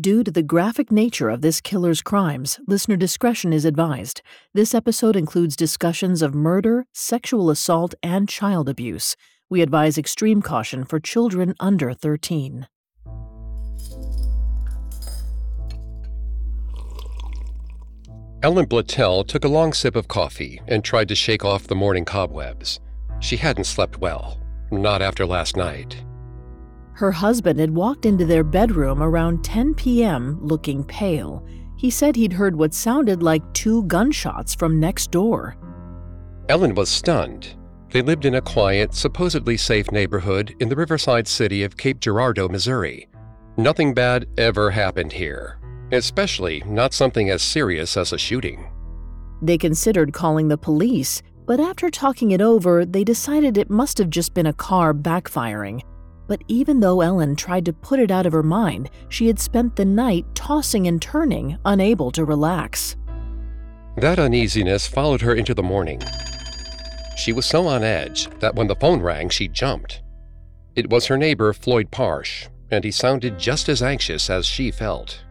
Due to the graphic nature of this killer's crimes, listener discretion is advised. This episode includes discussions of murder, sexual assault, and child abuse. We advise extreme caution for children under 13. Ellen Blattell took a long sip of coffee and tried to shake off the morning cobwebs. She hadn't slept well, not after last night. Her husband had walked into their bedroom around 10 p.m. looking pale. He said he'd heard what sounded like two gunshots from next door. Ellen was stunned. They lived in a quiet, supposedly safe neighborhood in the riverside city of Cape Girardeau, Missouri. Nothing bad ever happened here, especially not something as serious as a shooting. They considered calling the police, but after talking it over, they decided it must have just been a car backfiring. But even though Ellen tried to put it out of her mind, she had spent the night tossing and turning, unable to relax. That uneasiness followed her into the morning. She was so on edge that when the phone rang, she jumped. It was her neighbor, Floyd Parsh, and he sounded just as anxious as she felt.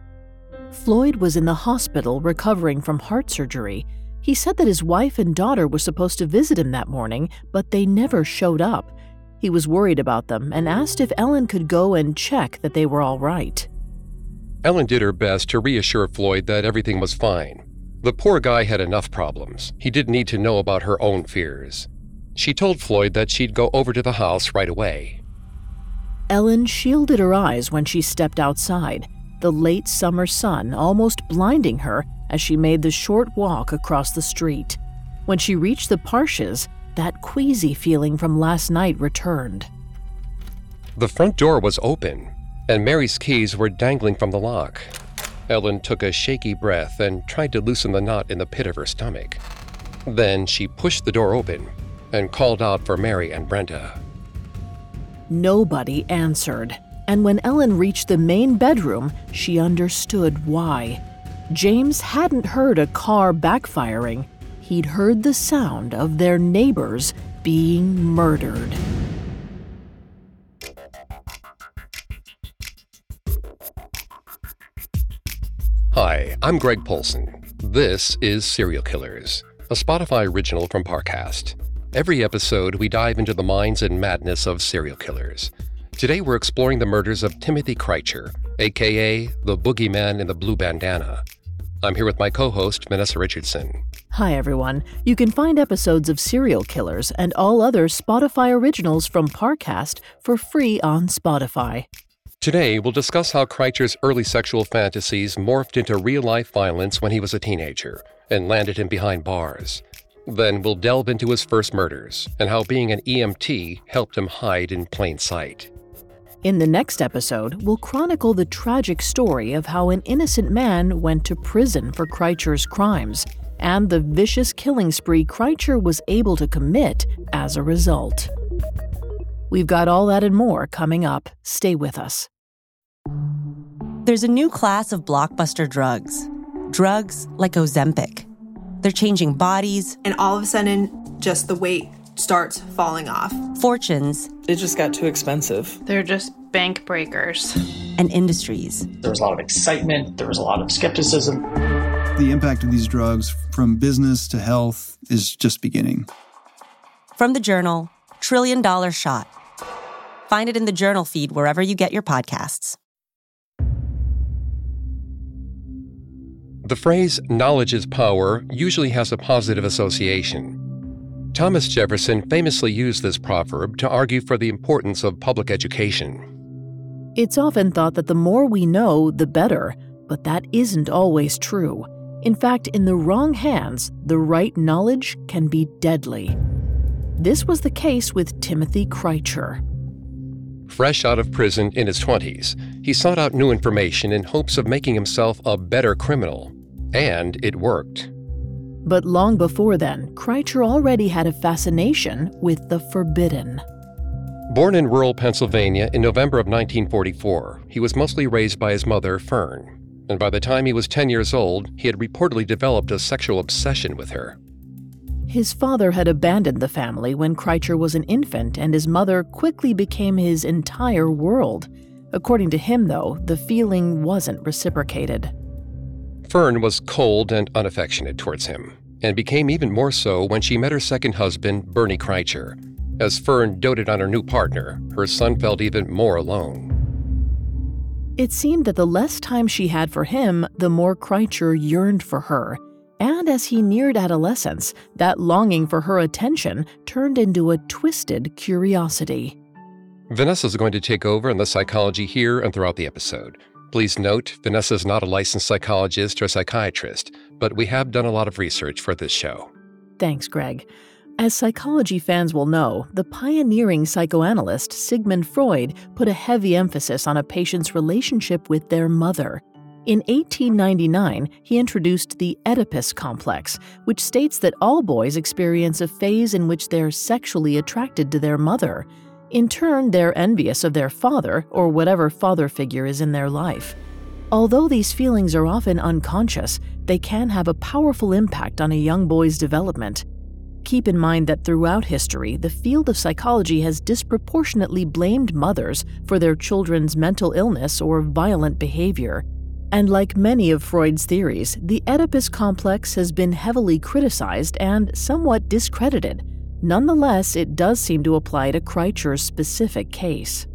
Floyd was in the hospital recovering from heart surgery. He said that his wife and daughter were supposed to visit him that morning, but they never showed up. He was worried about them and asked if Ellen could go and check that they were all right. Ellen did her best to reassure Floyd that everything was fine. The poor guy had enough problems. He didn't need to know about her own fears. She told Floyd that she'd go over to the house right away. Ellen shielded her eyes when she stepped outside, the late summer sun almost blinding her as she made the short walk across the street. When she reached the Parshes, that queasy feeling from last night returned. The front door was open, and Mary's keys were dangling from the lock. Ellen took a shaky breath and tried to loosen the knot in the pit of her stomach. Then she pushed the door open and called out for Mary and Brenda. Nobody answered, and when Ellen reached the main bedroom, she understood why. James hadn't heard a car backfiring, he'd heard the sound of their neighbors being murdered. Hi, I'm Greg Polcyn. This is Serial Killers, a Spotify original from Parcast. Every episode, we dive into the minds and madness of serial killers. Today, we're exploring the murders of Timothy Krajcir, aka the boogeyman in the blue bandana. I'm here with my co host, Vanessa Richardson. Hi, everyone. You can find episodes of Serial Killers and all other Spotify originals from Parcast for free on Spotify. Today, we'll discuss how Krajcir's early sexual fantasies morphed into real life violence when he was a teenager and landed him behind bars. Then we'll delve into his first murders and how being an EMT helped him hide in plain sight. In the next episode, we'll chronicle the tragic story of how an innocent man went to prison for Krajcir's crimes and the vicious killing spree Krajcir was able to commit as a result. We've got all that and more coming up. Stay with us. There's a new class of blockbuster drugs. Drugs like Ozempic. They're changing bodies. And all of a sudden, just the weight starts falling off. Fortunes. It just got too expensive. They're just bank breakers. And industries. There was a lot of excitement, there was a lot of skepticism. The impact of these drugs from business to health is just beginning. From the journal, Trillion Dollar Shot. Find it in the journal feed wherever you get your podcasts. The phrase knowledge is power usually has a positive association. Thomas Jefferson famously used this proverb to argue for the importance of public education. It's often thought that the more we know, the better, but that isn't always true. In fact, in the wrong hands, the right knowledge can be deadly. This was the case with Timothy Krajcir. Fresh out of prison in his 20s, he sought out new information in hopes of making himself a better criminal. And it worked. But long before then, Krajcir already had a fascination with the forbidden. Born in rural Pennsylvania in November of 1944, he was mostly raised by his mother, Fern. And by the time he was 10 years old, he had reportedly developed a sexual obsession with her. His father had abandoned the family when Krajcir was an infant, and his mother quickly became his entire world. According to him, though, the feeling wasn't reciprocated. Fern was cold and unaffectionate towards him, and became even more so when she met her second husband, Bernie Krajcir. As Fern doted on her new partner, her son felt even more alone. It seemed that the less time she had for him, the more Krajcir yearned for her. And as he neared adolescence, that longing for her attention turned into a twisted curiosity. Vanessa's going to take over in the psychology here and throughout the episode. Please note, Vanessa is not a licensed psychologist or psychiatrist, but we have done a lot of research for this show. Thanks, Greg. As psychology fans will know, the pioneering psychoanalyst Sigmund Freud put a heavy emphasis on a patient's relationship with their mother. In 1899, he introduced the Oedipus complex, which states that all boys experience a phase in which they're sexually attracted to their mother. In turn, they're envious of their father or whatever father figure is in their life. Although these feelings are often unconscious, they can have a powerful impact on a young boy's development. Keep in mind that throughout history, the field of psychology has disproportionately blamed mothers for their children's mental illness or violent behavior. And like many of Freud's theories, the Oedipus complex has been heavily criticized and somewhat discredited. Nonetheless, it does seem to apply to Krajcir's specific case.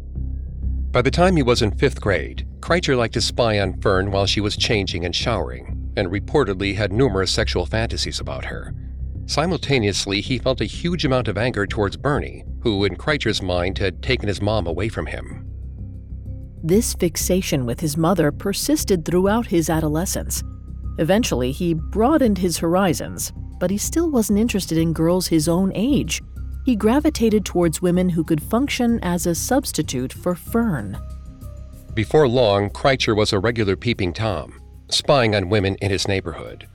By the time he was in fifth grade, Krajcir liked to spy on Fern while she was changing and showering, and reportedly had numerous sexual fantasies about her. Simultaneously, he felt a huge amount of anger towards Bernie, who, in Krajcir's mind, had taken his mom away from him. This fixation with his mother persisted throughout his adolescence. Eventually, he broadened his horizons, but he still wasn't interested in girls his own age. He gravitated towards women who could function as a substitute for Fern. Before long, Krajcir was a regular peeping Tom, spying on women in his neighborhood.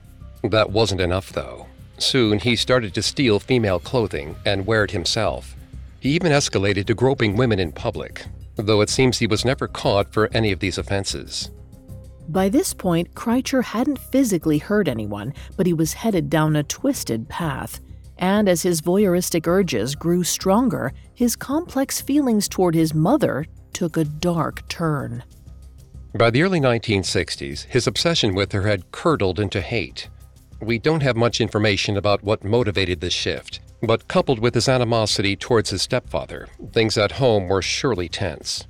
That wasn't enough, though. Soon, he started to steal female clothing and wear it himself. He even escalated to groping women in public, though it seems he was never caught for any of these offenses. By this point, Krajcir hadn't physically hurt anyone, but he was headed down a twisted path. And as his voyeuristic urges grew stronger, his complex feelings toward his mother took a dark turn. By the early 1960s, his obsession with her had curdled into hate. We don't have much information about what motivated this shift, but coupled with his animosity towards his stepfather, things at home were surely tense.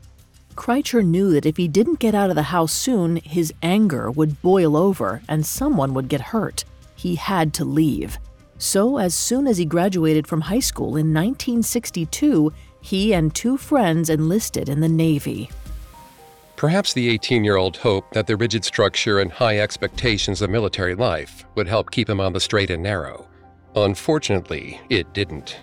Krajcir knew that if he didn't get out of the house soon, his anger would boil over and someone would get hurt. He had to leave. So, as soon as he graduated from high school in 1962, he and two friends enlisted in the Navy. Perhaps the 18 year old hoped that the rigid structure and high expectations of military life would help keep him on the straight and narrow. Unfortunately, it didn't.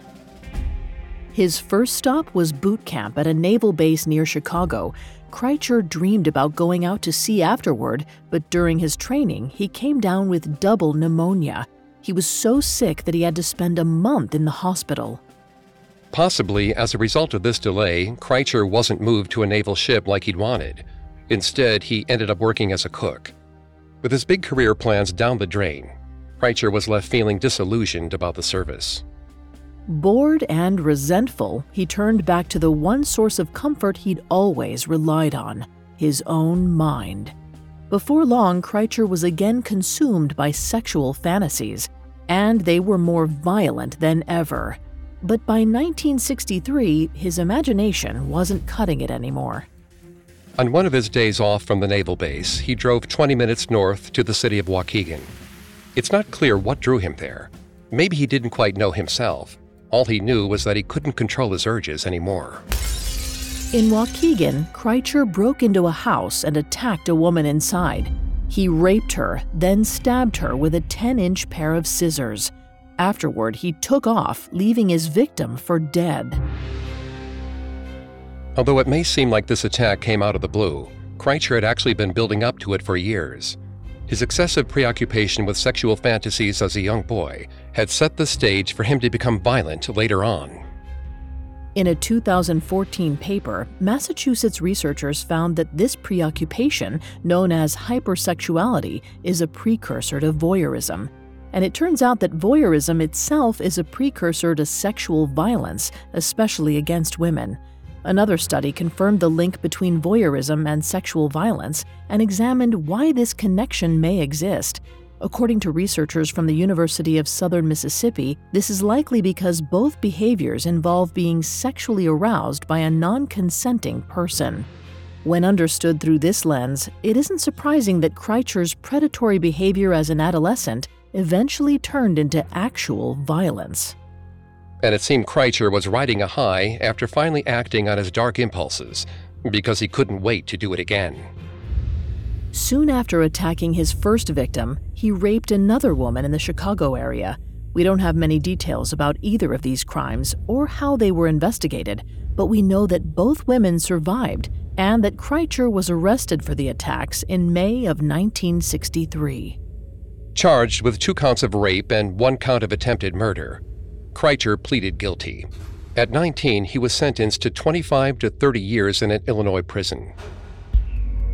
His first stop was boot camp at a naval base near Chicago. Krajcir dreamed about going out to sea afterward, but during his training, he came down with double pneumonia. He was so sick that he had to spend a month in the hospital. Possibly as a result of this delay, Krajcir wasn't moved to a naval ship like he'd wanted. Instead, he ended up working as a cook. With his big career plans down the drain, Krajcir was left feeling disillusioned about the service. Bored and resentful, he turned back to the one source of comfort he'd always relied on his own mind. Before long, Krajcir was again consumed by sexual fantasies, and they were more violent than ever. But by 1963, his imagination wasn't cutting it anymore. On one of his days off from the naval base, he drove 20 minutes north to the city of Waukegan. It's not clear what drew him there. Maybe he didn't quite know himself. All he knew was that he couldn't control his urges anymore. In Waukegan, Krajcir broke into a house and attacked a woman inside. He raped her, then stabbed her with a 10 inch pair of scissors. Afterward, he took off, leaving his victim for dead. Although it may seem like this attack came out of the blue, Krajcir had actually been building up to it for years. His excessive preoccupation with sexual fantasies as a young boy had set the stage for him to become violent later on. In a 2014 paper, Massachusetts researchers found that this preoccupation, known as hypersexuality, is a precursor to voyeurism. And it turns out that voyeurism itself is a precursor to sexual violence, especially against women. Another study confirmed the link between voyeurism and sexual violence and examined why this connection may exist. According to researchers from the University of Southern Mississippi, this is likely because both behaviors involve being sexually aroused by a non consenting person. When understood through this lens, it isn't surprising that Krajcir's predatory behavior as an adolescent eventually turned into actual violence. And it seemed Krajcir was riding a high after finally acting on his dark impulses because he couldn't wait to do it again. Soon after attacking his first victim, he raped another woman in the Chicago area. We don't have many details about either of these crimes or how they were investigated, but we know that both women survived and that Krajcir was arrested for the attacks in May of 1963. Charged with two counts of rape and one count of attempted murder, Krajcir pleaded guilty. At 19, he was sentenced to 25 to 30 years in an Illinois prison.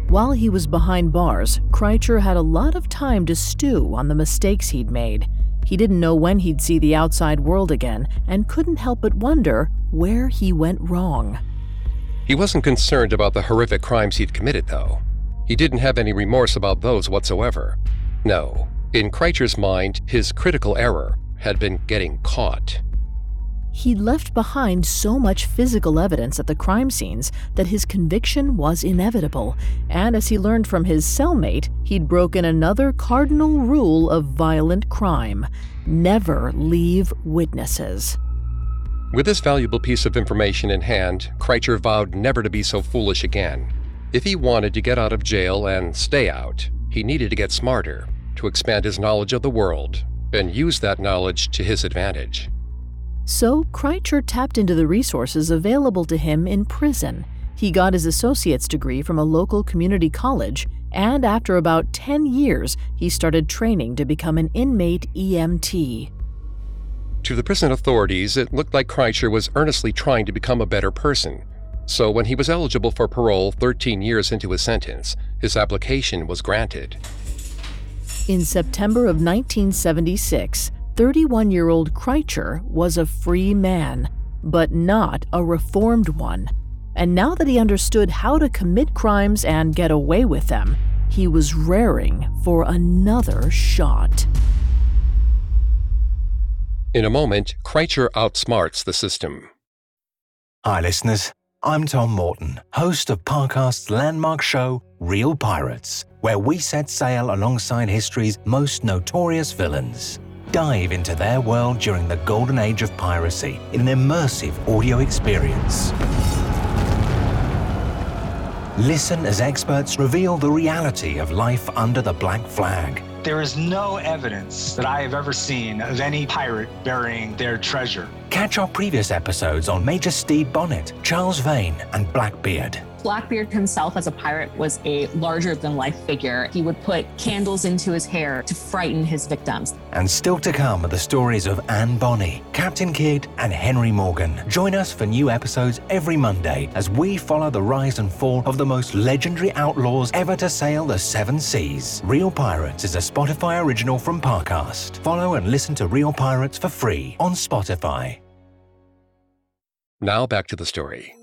While he was behind bars, Krajcir had a lot of time to stew on the mistakes he'd made. He didn't know when he'd see the outside world again and couldn't help but wonder where he went wrong. He wasn't concerned about the horrific crimes he'd committed, though. He didn't have any remorse about those whatsoever. No, in Krajcir's mind, his critical error had been getting caught. He'd left behind so much physical evidence at the crime scenes that his conviction was inevitable, and as he learned from his cellmate, he'd broken another cardinal rule of violent crime never leave witnesses. With this valuable piece of information in hand, Krajcir vowed never to be so foolish again. If he wanted to get out of jail and stay out, he needed to get smarter, to expand his knowledge of the world, and use that knowledge to his advantage. So, Krajcir tapped into the resources available to him in prison. He got his associate's degree from a local community college, and after about 10 years, he started training to become an inmate EMT. To the prison authorities, it looked like Krajcir was earnestly trying to become a better person. So when he was eligible for parole 13 years into his sentence, his application was granted. In September of 1976, 31 year old Krajcir was a free man, but not a reformed one. And now that he understood how to commit crimes and get away with them, he was raring for another shot. In a moment, Krajcir outsmarts the system. Hi, listeners. I'm Tom Morton, host of Parcast's landmark show, Real Pirates, where we set sail alongside history's most notorious villains. Dive into their world during the golden age of piracy in an immersive audio experience. Listen as experts reveal the reality of life under the black flag there is no evidence that I have ever seen of any pirate burying their treasure. Catch our previous episodes on Major Stede Bonnet, Charles Vane, and Blackbeard. Blackbeard himself, as a pirate, was a larger than life figure. He would put candles into his hair to frighten his victims. And still to come are the stories of Anne Bonny, Captain Kidd, and Henry Morgan. Join us for new episodes every Monday as we follow the rise and fall of the most legendary outlaws ever to sail the seven seas. Real Pirates is a Spotify original from Parcast. Follow and listen to Real Pirates for free on Spotify. Now back to the story.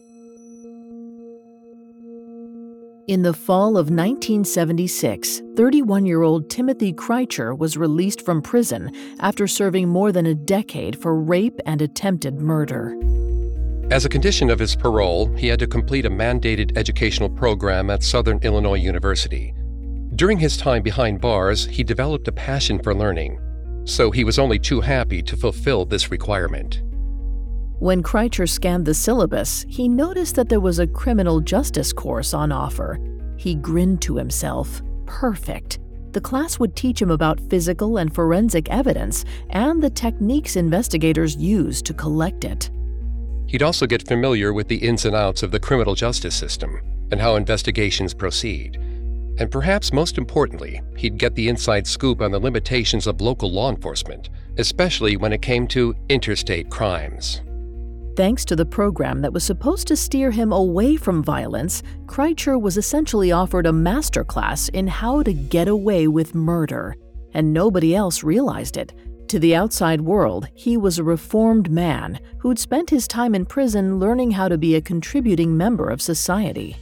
In the fall of 1976, 31 year old Timothy Krajcir was released from prison after serving more than a decade for rape and attempted murder. As a condition of his parole, he had to complete a mandated educational program at Southern Illinois University. During his time behind bars, he developed a passion for learning, so he was only too happy to fulfill this requirement. When Krajcir scanned the syllabus, he noticed that there was a criminal justice course on offer. He grinned to himself. Perfect. The class would teach him about physical and forensic evidence and the techniques investigators use to collect it. He'd also get familiar with the ins and outs of the criminal justice system and how investigations proceed. And perhaps most importantly, he'd get the inside scoop on the limitations of local law enforcement, especially when it came to interstate crimes. Thanks to the program that was supposed to steer him away from violence, Krajcir was essentially offered a masterclass in how to get away with murder. And nobody else realized it. To the outside world, he was a reformed man who'd spent his time in prison learning how to be a contributing member of society.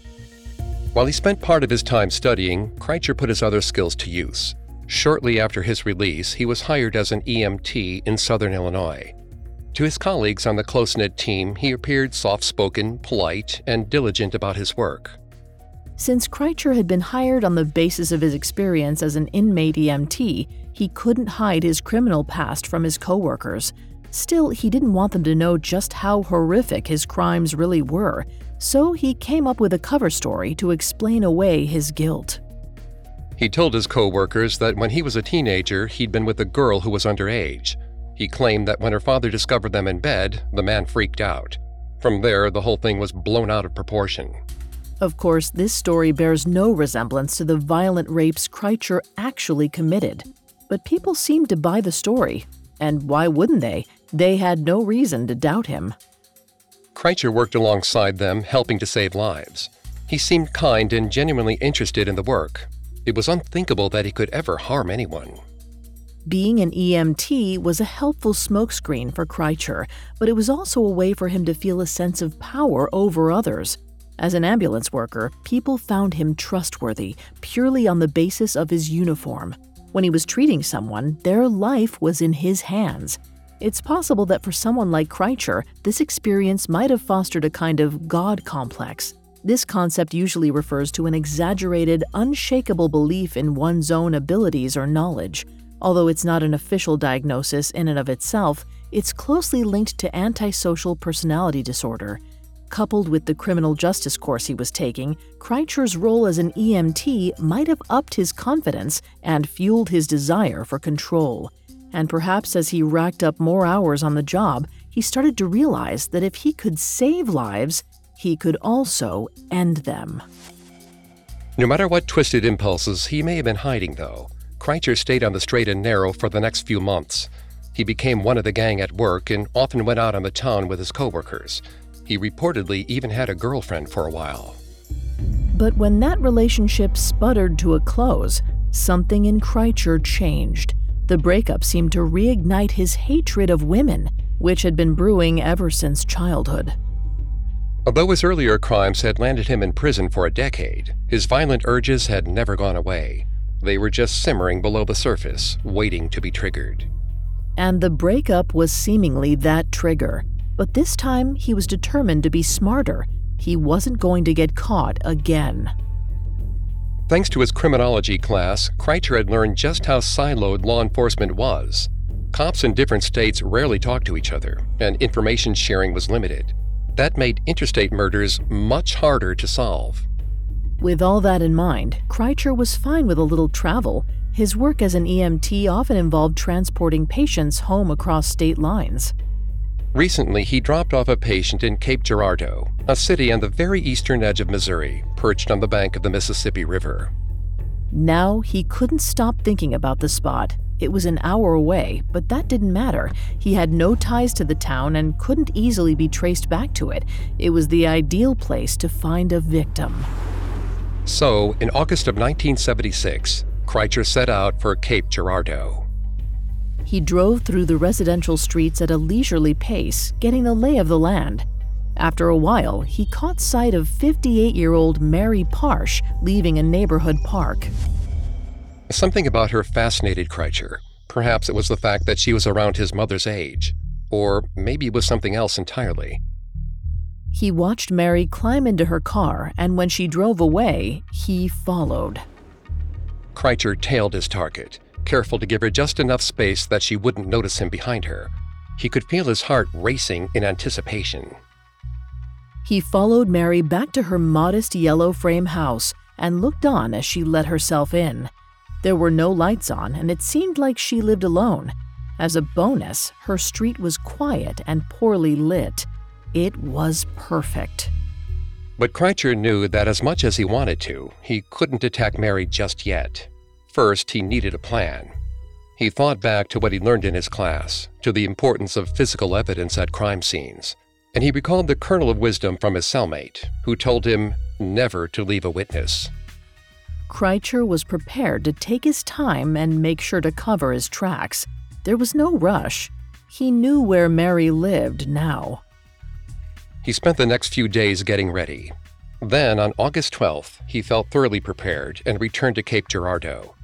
While he spent part of his time studying, Krajcir put his other skills to use. Shortly after his release, he was hired as an EMT in southern Illinois. To his colleagues on the close knit team, he appeared soft spoken, polite, and diligent about his work. Since Krajcir had been hired on the basis of his experience as an inmate EMT, he couldn't hide his criminal past from his coworkers. Still, he didn't want them to know just how horrific his crimes really were, so he came up with a cover story to explain away his guilt. He told his coworkers that when he was a teenager, he'd been with a girl who was underage. He claimed that when her father discovered them in bed, the man freaked out. From there, the whole thing was blown out of proportion. Of course, this story bears no resemblance to the violent rapes Krajcir actually committed. But people seemed to buy the story. And why wouldn't they? They had no reason to doubt him. Krajcir worked alongside them, helping to save lives. He seemed kind and genuinely interested in the work. It was unthinkable that he could ever harm anyone. Being an EMT was a helpful smokescreen for Krajcir, but it was also a way for him to feel a sense of power over others. As an ambulance worker, people found him trustworthy purely on the basis of his uniform. When he was treating someone, their life was in his hands. It's possible that for someone like Krajcir, this experience might have fostered a kind of God complex. This concept usually refers to an exaggerated, unshakable belief in one's own abilities or knowledge. Although it's not an official diagnosis in and of itself, it's closely linked to antisocial personality disorder. Coupled with the criminal justice course he was taking, Krajcir's role as an EMT might have upped his confidence and fueled his desire for control. And perhaps as he racked up more hours on the job, he started to realize that if he could save lives, he could also end them. No matter what twisted impulses he may have been hiding, though, Krajcir stayed on the straight and narrow for the next few months. He became one of the gang at work and often went out on the town with his coworkers. He reportedly even had a girlfriend for a while. But when that relationship sputtered to a close, something in Krajcir changed. The breakup seemed to reignite his hatred of women, which had been brewing ever since childhood. Although his earlier crimes had landed him in prison for a decade, his violent urges had never gone away. They were just simmering below the surface, waiting to be triggered. And the breakup was seemingly that trigger. But this time, he was determined to be smarter. He wasn't going to get caught again. Thanks to his criminology class, Krajcir had learned just how siloed law enforcement was. Cops in different states rarely talked to each other, and information sharing was limited. That made interstate murders much harder to solve. With all that in mind, Krajcir was fine with a little travel. His work as an EMT often involved transporting patients home across state lines. Recently, he dropped off a patient in Cape Girardeau, a city on the very eastern edge of Missouri, perched on the bank of the Mississippi River. Now he couldn't stop thinking about the spot. It was an hour away, but that didn't matter. He had no ties to the town and couldn't easily be traced back to it. It was the ideal place to find a victim. So, in August of 1976, Krajcir set out for Cape Girardeau. He drove through the residential streets at a leisurely pace, getting the lay of the land. After a while, he caught sight of 58 year old Mary Parsh leaving a neighborhood park. Something about her fascinated Krajcir. Perhaps it was the fact that she was around his mother's age, or maybe it was something else entirely. He watched Mary climb into her car, and when she drove away, he followed. Krajcir tailed his target, careful to give her just enough space that she wouldn't notice him behind her. He could feel his heart racing in anticipation. He followed Mary back to her modest yellow frame house and looked on as she let herself in. There were no lights on, and it seemed like she lived alone. As a bonus, her street was quiet and poorly lit. It was perfect. But Krajcir knew that as much as he wanted to, he couldn't attack Mary just yet. First, he needed a plan. He thought back to what he learned in his class, to the importance of physical evidence at crime scenes, and he recalled the kernel of wisdom from his cellmate, who told him never to leave a witness. Krajcir was prepared to take his time and make sure to cover his tracks. there was no rush. He knew where Mary lived now. He spent the next few days getting ready. Then, on August 12th, he felt thoroughly prepared and returned to Cape Girardeau.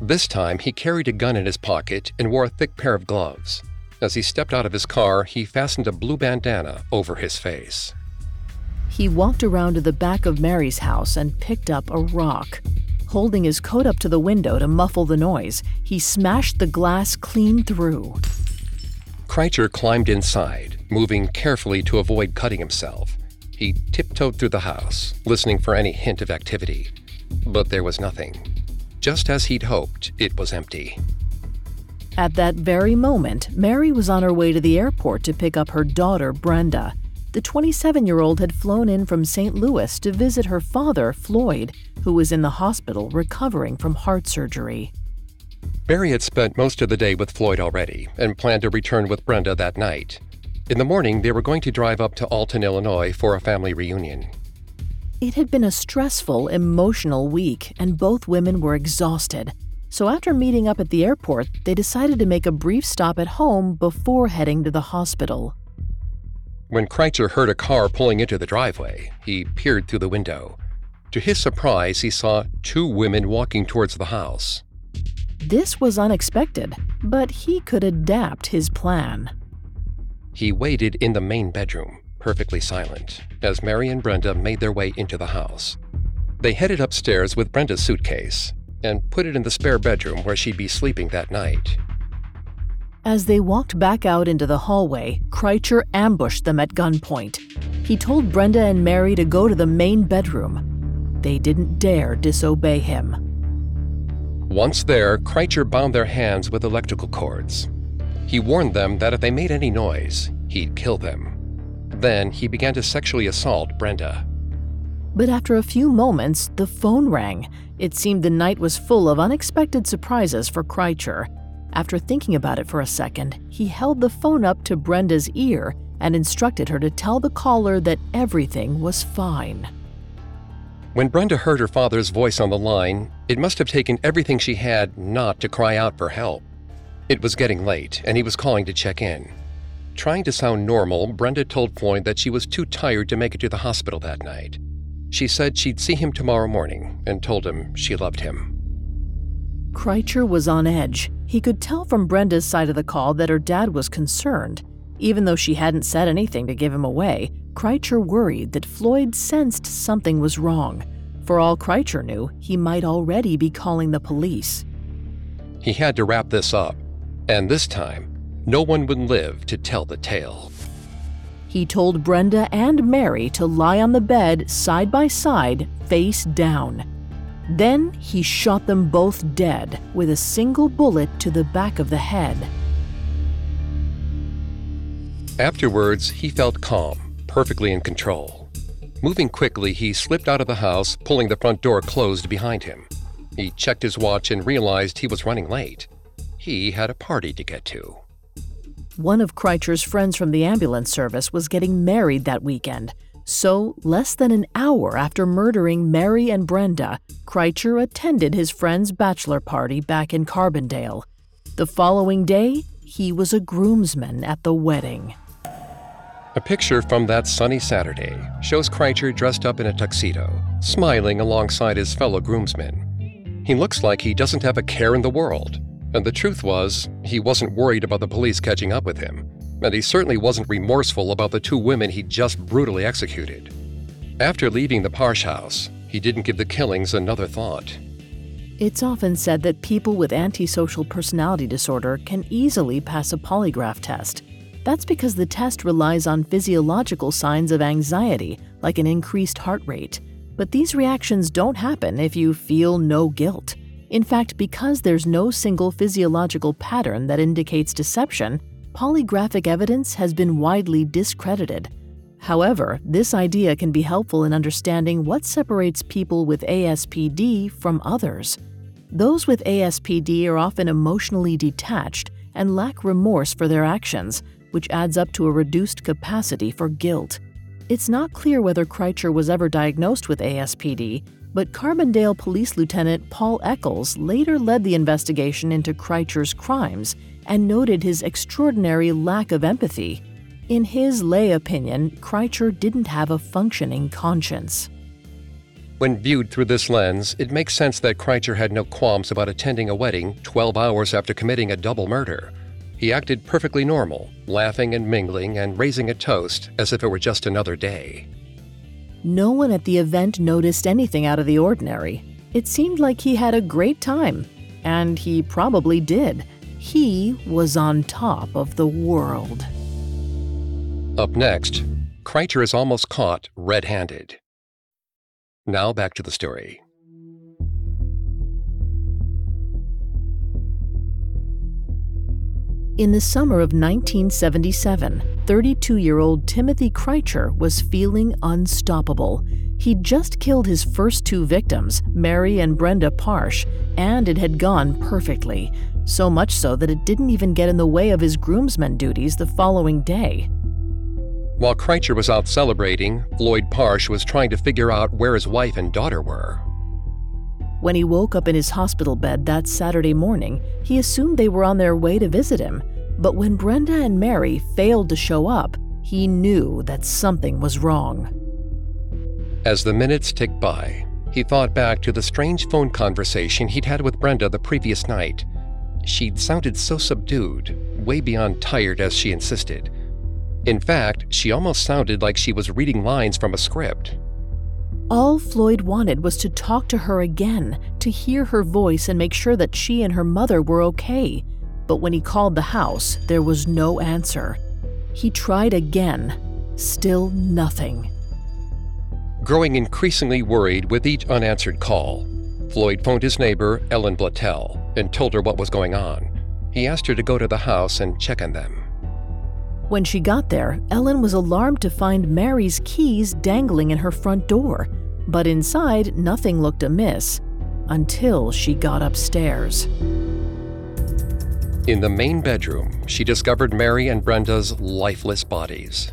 This time, he carried a gun in his pocket and wore a thick pair of gloves. As he stepped out of his car, he fastened a blue bandana over his face. He walked around to the back of Mary's house and picked up a rock. Holding his coat up to the window to muffle the noise, he smashed the glass clean through. Krajcir climbed inside, moving carefully to avoid cutting himself. He tiptoed through the house, listening for any hint of activity. But there was nothing. Just as he'd hoped, it was empty. At that very moment, Mary was on her way to the airport to pick up her daughter, Brenda. The 27 year old had flown in from St. Louis to visit her father, Floyd, who was in the hospital recovering from heart surgery. Mary had spent most of the day with Floyd already and planned to return with Brenda that night. In the morning, they were going to drive up to Alton, Illinois for a family reunion. It had been a stressful, emotional week, and both women were exhausted. So, after meeting up at the airport, they decided to make a brief stop at home before heading to the hospital. When Krajcir heard a car pulling into the driveway, he peered through the window. To his surprise, he saw two women walking towards the house. This was unexpected, but he could adapt his plan. He waited in the main bedroom, perfectly silent, as Mary and Brenda made their way into the house. They headed upstairs with Brenda's suitcase and put it in the spare bedroom where she'd be sleeping that night. As they walked back out into the hallway, Krajcir ambushed them at gunpoint. He told Brenda and Mary to go to the main bedroom. They didn't dare disobey him. Once there, Krajcir bound their hands with electrical cords. He warned them that if they made any noise, he'd kill them. Then he began to sexually assault Brenda. But after a few moments, the phone rang. It seemed the night was full of unexpected surprises for Krajcir. After thinking about it for a second, he held the phone up to Brenda's ear and instructed her to tell the caller that everything was fine. When Brenda heard her father's voice on the line, it must have taken everything she had not to cry out for help. It was getting late, and he was calling to check in. Trying to sound normal, Brenda told Floyd that she was too tired to make it to the hospital that night. She said she'd see him tomorrow morning and told him she loved him. Krajcir was on edge. He could tell from Brenda's side of the call that her dad was concerned. Even though she hadn't said anything to give him away, Krajcir worried that Floyd sensed something was wrong. For all Krajcir knew, he might already be calling the police. He had to wrap this up, and this time, no one would live to tell the tale. He told Brenda and Mary to lie on the bed side by side, face down. Then he shot them both dead with a single bullet to the back of the head. Afterwards, he felt calm, perfectly in control. Moving quickly, he slipped out of the house, pulling the front door closed behind him. He checked his watch and realized he was running late. He had a party to get to. One of Krajcir's friends from the ambulance service was getting married that weekend. So, less than an hour after murdering Mary and Brenda, Krajcir attended his friend's bachelor party back in Carbondale. The following day, he was a groomsman at the wedding. A picture from that sunny Saturday shows Krajcir dressed up in a tuxedo, smiling alongside his fellow groomsmen. He looks like he doesn't have a care in the world, and the truth was, he wasn't worried about the police catching up with him, and he certainly wasn't remorseful about the two women he'd just brutally executed. After leaving the Parsh house, he didn't give the killings another thought. It's often said that people with antisocial personality disorder can easily pass a polygraph test. That's because the test relies on physiological signs of anxiety, like an increased heart rate. But these reactions don't happen if you feel no guilt. In fact, because there's no single physiological pattern that indicates deception, polygraphic evidence has been widely discredited. However, this idea can be helpful in understanding what separates people with ASPD from others. Those with ASPD are often emotionally detached and lack remorse for their actions, which adds up to a reduced capacity for guilt. It's not clear whether Krajcir was ever diagnosed with ASPD, but Carbondale Police Lieutenant Paul Echols later led the investigation into Krajcir's crimes, and noted his extraordinary lack of empathy. In his lay opinion, Krajcir didn't have a functioning conscience. When viewed through this lens, it makes sense that Krajcir had no qualms about attending a wedding 12 hours after committing a double murder. He acted perfectly normal, laughing and mingling and raising a toast as if it were just another day. No one at the event noticed anything out of the ordinary. It seemed like he had a great time, and he probably did. He was on top of the world. Up next, Krajcir is almost caught red handed. Now back to the story. In the summer of 1977, 32 year old Timothy Krajcir was feeling unstoppable. He'd just killed his first two victims, Mary and Brenda Parsh, and it had gone perfectly. So much so that it didn't even get in the way of his groomsmen duties the following day. While Krajcir was out celebrating, Floyd Parsh was trying to figure out where his wife and daughter were. When he woke up in his hospital bed that Saturday morning, he assumed they were on their way to visit him. But when Brenda and Mary failed to show up, he knew that something was wrong. As the minutes ticked by, he thought back to the strange phone conversation he'd had with Brenda the previous night. She'd sounded so subdued, way beyond tired as she insisted. In fact, she almost sounded like she was reading lines from a script. All Floyd wanted was to talk to her again, to hear her voice and make sure that she and her mother were okay. But when he called the house, there was no answer. He tried again. Still nothing. Growing increasingly worried with each unanswered call, Floyd phoned his neighbor, Ellen Blattel, and told her what was going on. He asked her to go to the house and check on them. When she got there, Ellen was alarmed to find Mary's keys dangling in her front door. But inside, nothing looked amiss until she got upstairs. In the main bedroom, she discovered Mary and Brenda's lifeless bodies.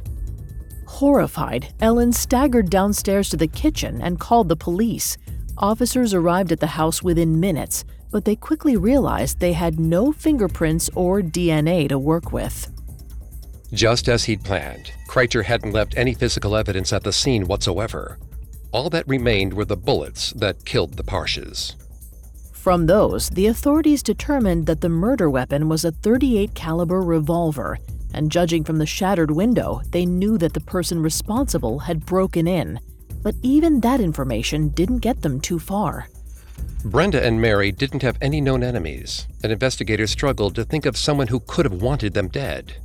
Horrified, Ellen staggered downstairs to the kitchen and called the police. Officers arrived at the house within minutes, but they quickly realized they had no fingerprints or DNA to work with. Just as he'd planned, Krajcir hadn't left any physical evidence at the scene whatsoever. All that remained were the bullets that killed the Parshes. From those, the authorities determined that the murder weapon was a 38 caliber revolver, and judging from the shattered window, they knew that the person responsible had broken in. But even that information didn't get them too far. Brenda and Mary didn't have any known enemies, and investigators struggled to think of someone who could have wanted them dead.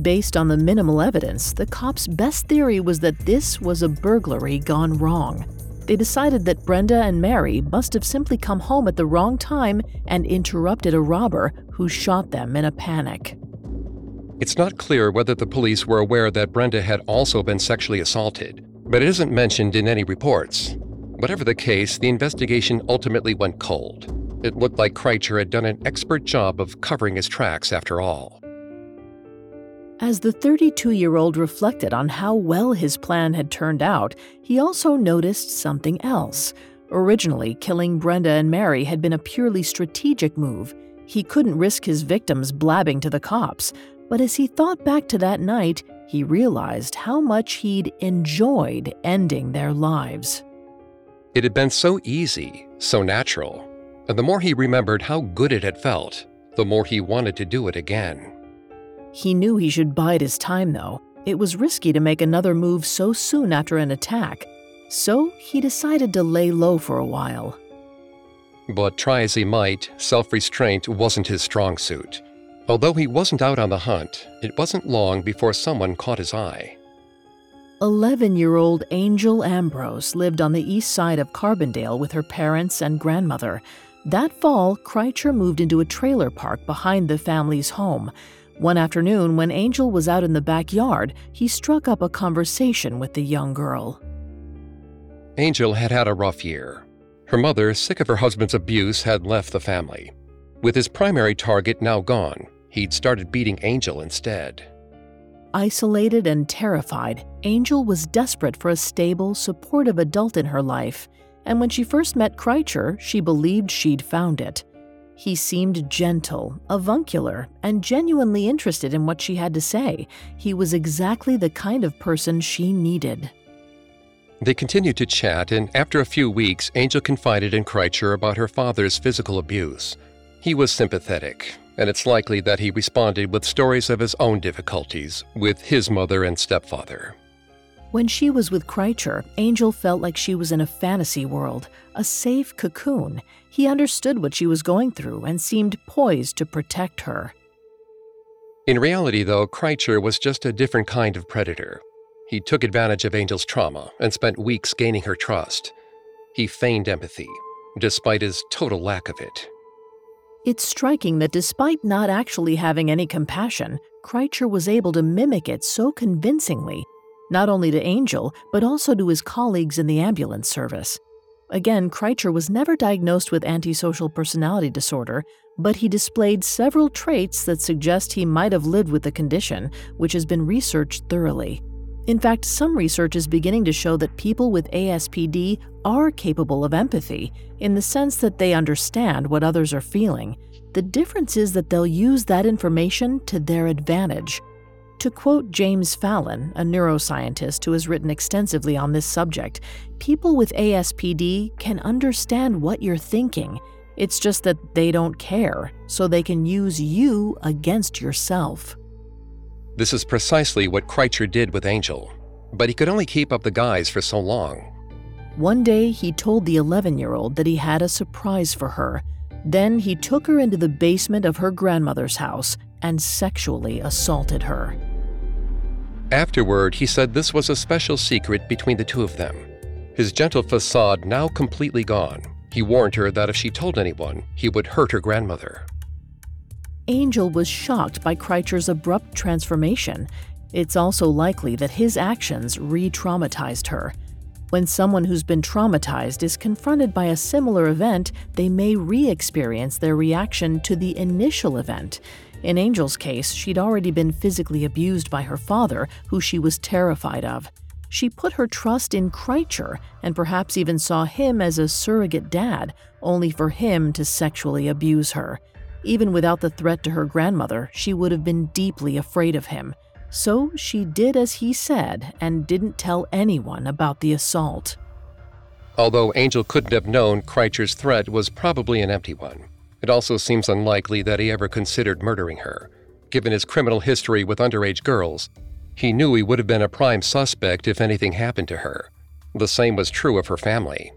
Based on the minimal evidence, the cops' best theory was that this was a burglary gone wrong. They decided that Brenda and Mary must have simply come home at the wrong time and interrupted a robber who shot them in a panic. It's not clear whether the police were aware that Brenda had also been sexually assaulted, but it isn't mentioned in any reports. Whatever the case, the investigation ultimately went cold. It looked like Krajcir had done an expert job of covering his tracks after all. As the 32 year old reflected on how well his plan had turned out, he also noticed something else. Originally, killing Brenda and Mary had been a purely strategic move. He couldn't risk his victims blabbing to the cops, but as he thought back to that night, he realized how much he'd enjoyed ending their lives. It had been so easy, so natural, and the more he remembered how good it had felt, the more he wanted to do it again. He knew he should bide his time, though. It was risky to make another move so soon after an attack, so he decided to lay low for a while. But try as he might, self restraint wasn't his strong suit. Although he wasn't out on the hunt, it wasn't long before someone caught his eye. 11 year old Angel Ambrose lived on the east side of Carbondale with her parents and grandmother. That fall, Krajcir moved into a trailer park behind the family's home. One afternoon, when Angel was out in the backyard, he struck up a conversation with the young girl. Angel had had a rough year. Her mother, sick of her husband's abuse, had left the family. With his primary target now gone, he'd started beating Angel instead. Isolated and terrified, Angel was desperate for a stable, supportive adult in her life, and when she first met Krajcir, she believed she'd found it. He seemed gentle, avuncular, and genuinely interested in what she had to say. He was exactly the kind of person she needed. They continued to chat, and after a few weeks, Angel confided in Krajcir about her father's physical abuse. He was sympathetic, and it's likely that he responded with stories of his own difficulties with his mother and stepfather. When she was with Krajcir, Angel felt like she was in a fantasy world, a safe cocoon. He understood what she was going through and seemed poised to protect her. In reality, though, Krajcir was just a different kind of predator. He took advantage of Angel's trauma and spent weeks gaining her trust. He feigned empathy, despite his total lack of it. It's striking that despite not actually having any compassion, Krajcir was able to mimic it so convincingly, not only to Angel, but also to his colleagues in the ambulance service. Again, Krajcir was never diagnosed with antisocial personality disorder, but he displayed several traits that suggest he might have lived with the condition, which has been researched thoroughly. In fact, some research is beginning to show that people with ASPD are capable of empathy, in the sense that they understand what others are feeling. The difference is that they'll use that information to their advantage. To quote James Fallon, a neuroscientist who has written extensively on this subject, people with ASPD can understand what you're thinking. It's just that they don't care, so they can use you against yourself. This is precisely what Krajcir did with Angel, but he could only keep up the guise for so long. One day, he told the 11 year old that he had a surprise for her. Then he took her into the basement of her grandmother's house and sexually assaulted her. Afterward, he said this was a special secret between the two of them. His gentle facade now completely gone, he warned her that if she told anyone, he would hurt her grandmother. Angel was shocked by Krajcir's abrupt transformation. It's also likely that his actions re traumatized her. When someone who's been traumatized is confronted by a similar event, they may re experience their reaction to the initial event. In Angel's case, she'd already been physically abused by her father, who she was terrified of. She put her trust in Krajcir and perhaps even saw him as a surrogate dad, only for him to sexually abuse her. Even without the threat to her grandmother, she would have been deeply afraid of him. So she did as he said and didn't tell anyone about the assault. Although Angel couldn't have known Krajcir's threat was probably an empty one, it also seems unlikely that he ever considered murdering her. Given his criminal history with underage girls, he knew he would have been a prime suspect if anything happened to her. The same was true of her family.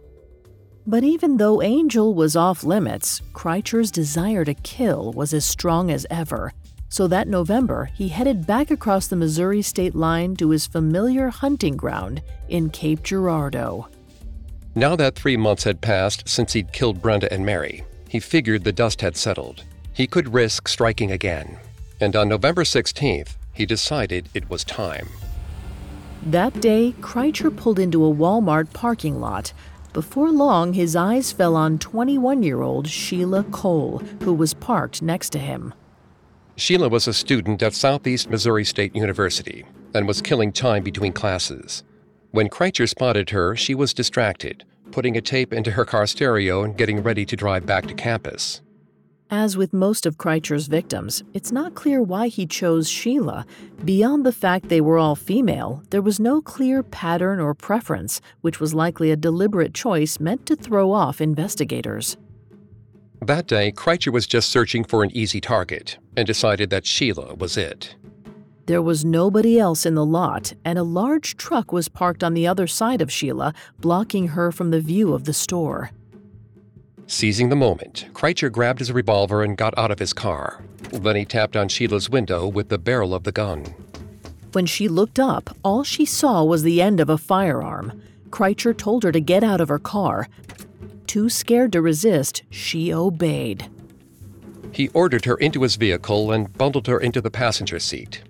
But even though Angel was off limits, Krajcir's desire to kill was as strong as ever. So that November, he headed back across the Missouri state line to his familiar hunting ground in Cape Girardeau. Now that three months had passed since he'd killed Brenda and Mary, he figured the dust had settled. He could risk striking again. And on November 16th, he decided it was time. That day, Krajcir pulled into a Walmart parking lot before long, his eyes fell on 21 year old Sheila Cole, who was parked next to him. Sheila was a student at Southeast Missouri State University and was killing time between classes. When Krajcir spotted her, she was distracted, putting a tape into her car stereo and getting ready to drive back to campus. As with most of Krajcir's victims, it's not clear why he chose Sheila. Beyond the fact they were all female, there was no clear pattern or preference, which was likely a deliberate choice meant to throw off investigators. That day, Krajcir was just searching for an easy target and decided that Sheila was it. There was nobody else in the lot, and a large truck was parked on the other side of Sheila, blocking her from the view of the store. Seizing the moment, Krajcir grabbed his revolver and got out of his car. Then he tapped on Sheila's window with the barrel of the gun. When she looked up, all she saw was the end of a firearm. Krajcir told her to get out of her car. Too scared to resist, she obeyed. He ordered her into his vehicle and bundled her into the passenger seat.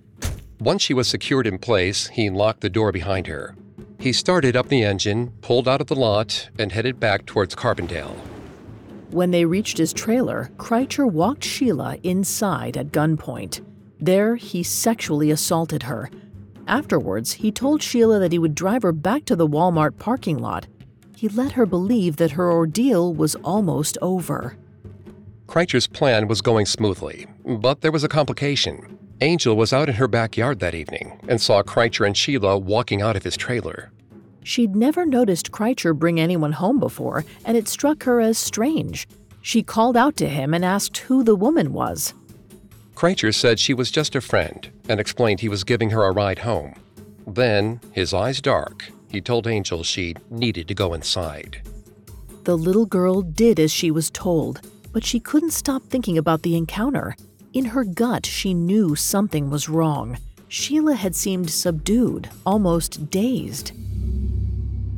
Once she was secured in place, he locked the door behind her. He started up the engine, pulled out of the lot, and headed back towards Carbondale. When they reached his trailer, Krajcir walked Sheila inside at gunpoint. There, he sexually assaulted her. Afterwards, he told Sheila that he would drive her back to the Walmart parking lot. He let her believe that her ordeal was almost over. Krajcir's plan was going smoothly, but there was a complication. Angel was out in her backyard that evening and saw Krajcir and Sheila walking out of his trailer. She'd never noticed Krajcir bring anyone home before, and it struck her as strange. She called out to him and asked who the woman was. Krajcir said she was just a friend and explained he was giving her a ride home. Then, his eyes dark, he told Angel she needed to go inside. The little girl did as she was told, but she couldn't stop thinking about the encounter. In her gut, she knew something was wrong. Sheila had seemed subdued, almost dazed.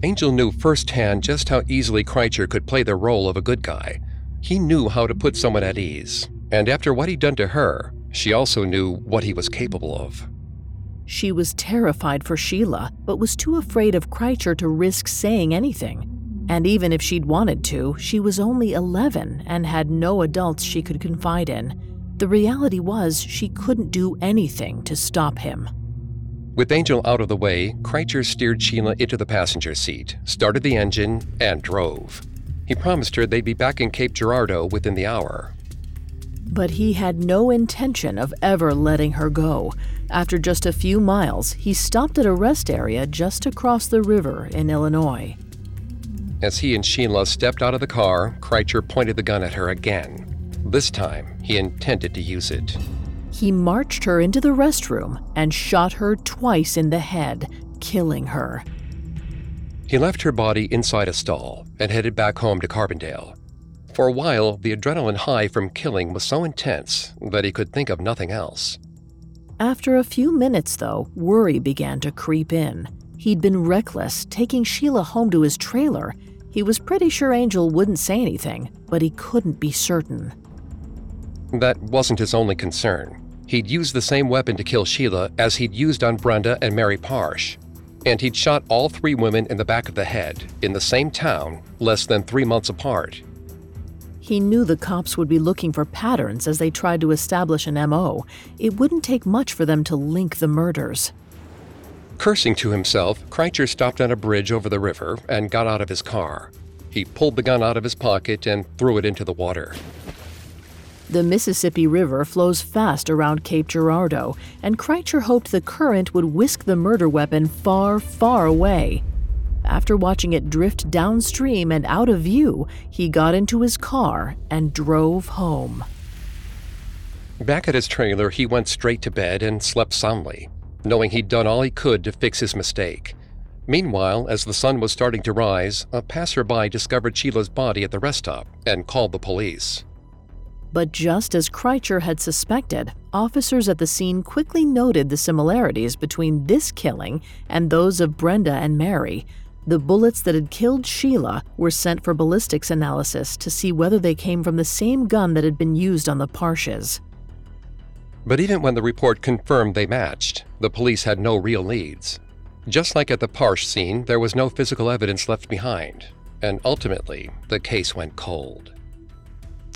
Angel knew firsthand just how easily Krajcir could play the role of a good guy. He knew how to put someone at ease, and after what he'd done to her, she also knew what he was capable of. She was terrified for Sheila, but was too afraid of Krajcir to risk saying anything. And even if she'd wanted to, she was only 11 and had no adults she could confide in. The reality was she couldn't do anything to stop him. With Angel out of the way, Krajcir steered Sheila into the passenger seat, started the engine, and drove. He promised her they'd be back in Cape Girardeau within the hour. But he had no intention of ever letting her go. After just a few miles, he stopped at a rest area just across the river in Illinois. As he and Sheila stepped out of the car, Krajcir pointed the gun at her again. This time, he intended to use it. He marched her into the restroom and shot her twice in the head, killing her. He left her body inside a stall and headed back home to Carbondale. For a while, the adrenaline high from killing was so intense that he could think of nothing else. After a few minutes, though, worry began to creep in. He'd been reckless, taking Sheila home to his trailer. He was pretty sure Angel wouldn't say anything, but he couldn't be certain. That wasn't his only concern. He'd used the same weapon to kill Sheila as he'd used on Brenda and Mary Parsh. And he'd shot all three women in the back of the head, in the same town, less than three months apart. He knew the cops would be looking for patterns as they tried to establish an MO. It wouldn't take much for them to link the murders. Cursing to himself, Krajcir stopped on a bridge over the river and got out of his car. He pulled the gun out of his pocket and threw it into the water. The Mississippi River flows fast around Cape Girardeau, and Krajcir hoped the current would whisk the murder weapon far, far away. After watching it drift downstream and out of view, he got into his car and drove home. Back at his trailer, he went straight to bed and slept soundly, knowing he'd done all he could to fix his mistake. Meanwhile, as the sun was starting to rise, a passerby discovered Sheila's body at the rest stop and called the police. But just as Krajcir had suspected, officers at the scene quickly noted the similarities between this killing and those of Brenda and Mary. The bullets that had killed Sheila were sent for ballistics analysis to see whether they came from the same gun that had been used on the Parshes. But even when the report confirmed they matched, the police had no real leads. Just like at the Parsh scene, there was no physical evidence left behind, and ultimately, the case went cold.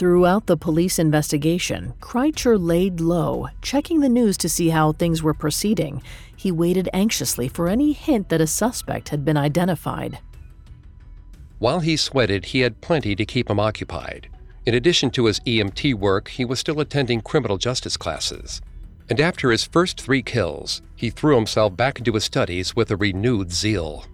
Throughout the police investigation, Krajcir laid low, checking the news to see how things were proceeding. He waited anxiously for any hint that a suspect had been identified. While he sweated, he had plenty to keep him occupied. In addition to his EMT work, he was still attending criminal justice classes. And after his first three kills, he threw himself back into his studies with a renewed zeal.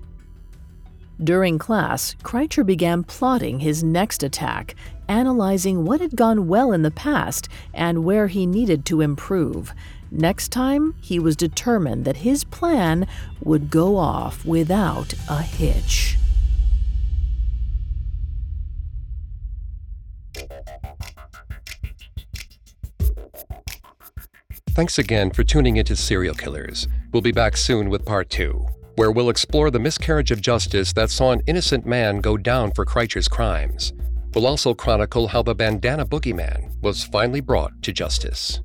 During class, Krajcir began plotting his next attack, analyzing what had gone well in the past and where he needed to improve. Next time, he was determined that his plan would go off without a hitch. Thanks again for tuning into Serial Killers. We'll be back soon with part two, where we'll explore the miscarriage of justice that saw an innocent man go down for Krajcir's crimes. We'll also chronicle how the bandana boogeyman was finally brought to justice.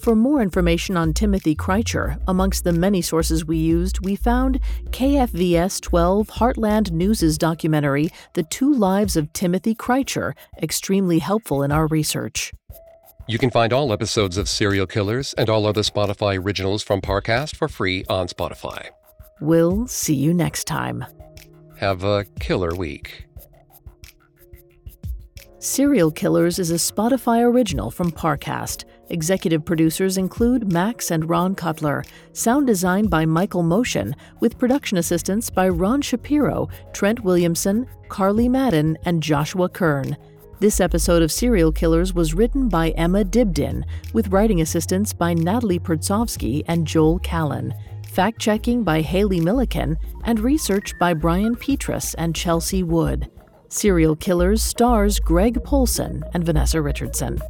For more information on Timothy Krajcir, amongst the many sources we used, we found KFVS 12 Heartland News' documentary, The Two Lives of Timothy Krajcir, extremely helpful in our research. You can find all episodes of Serial Killers and all other Spotify originals from Parcast for free on Spotify. We'll see you next time. Have a killer week. Serial Killers is a Spotify original from Parcast. Executive producers include Max and Ron Cutler. Sound design by Michael Motion, with production assistance by Ron Shapiro, Trent Williamson, Carly Madden, and Joshua Kern. This episode of Serial Killers was written by Emma Dibdin, with writing assistance by Natalie Pertsovsky and Joel Callan. Fact checking by Haley Milliken, and research by Brian Petrus and Chelsea Wood. Serial Killers stars Greg Polcyn and Vanessa Richardson.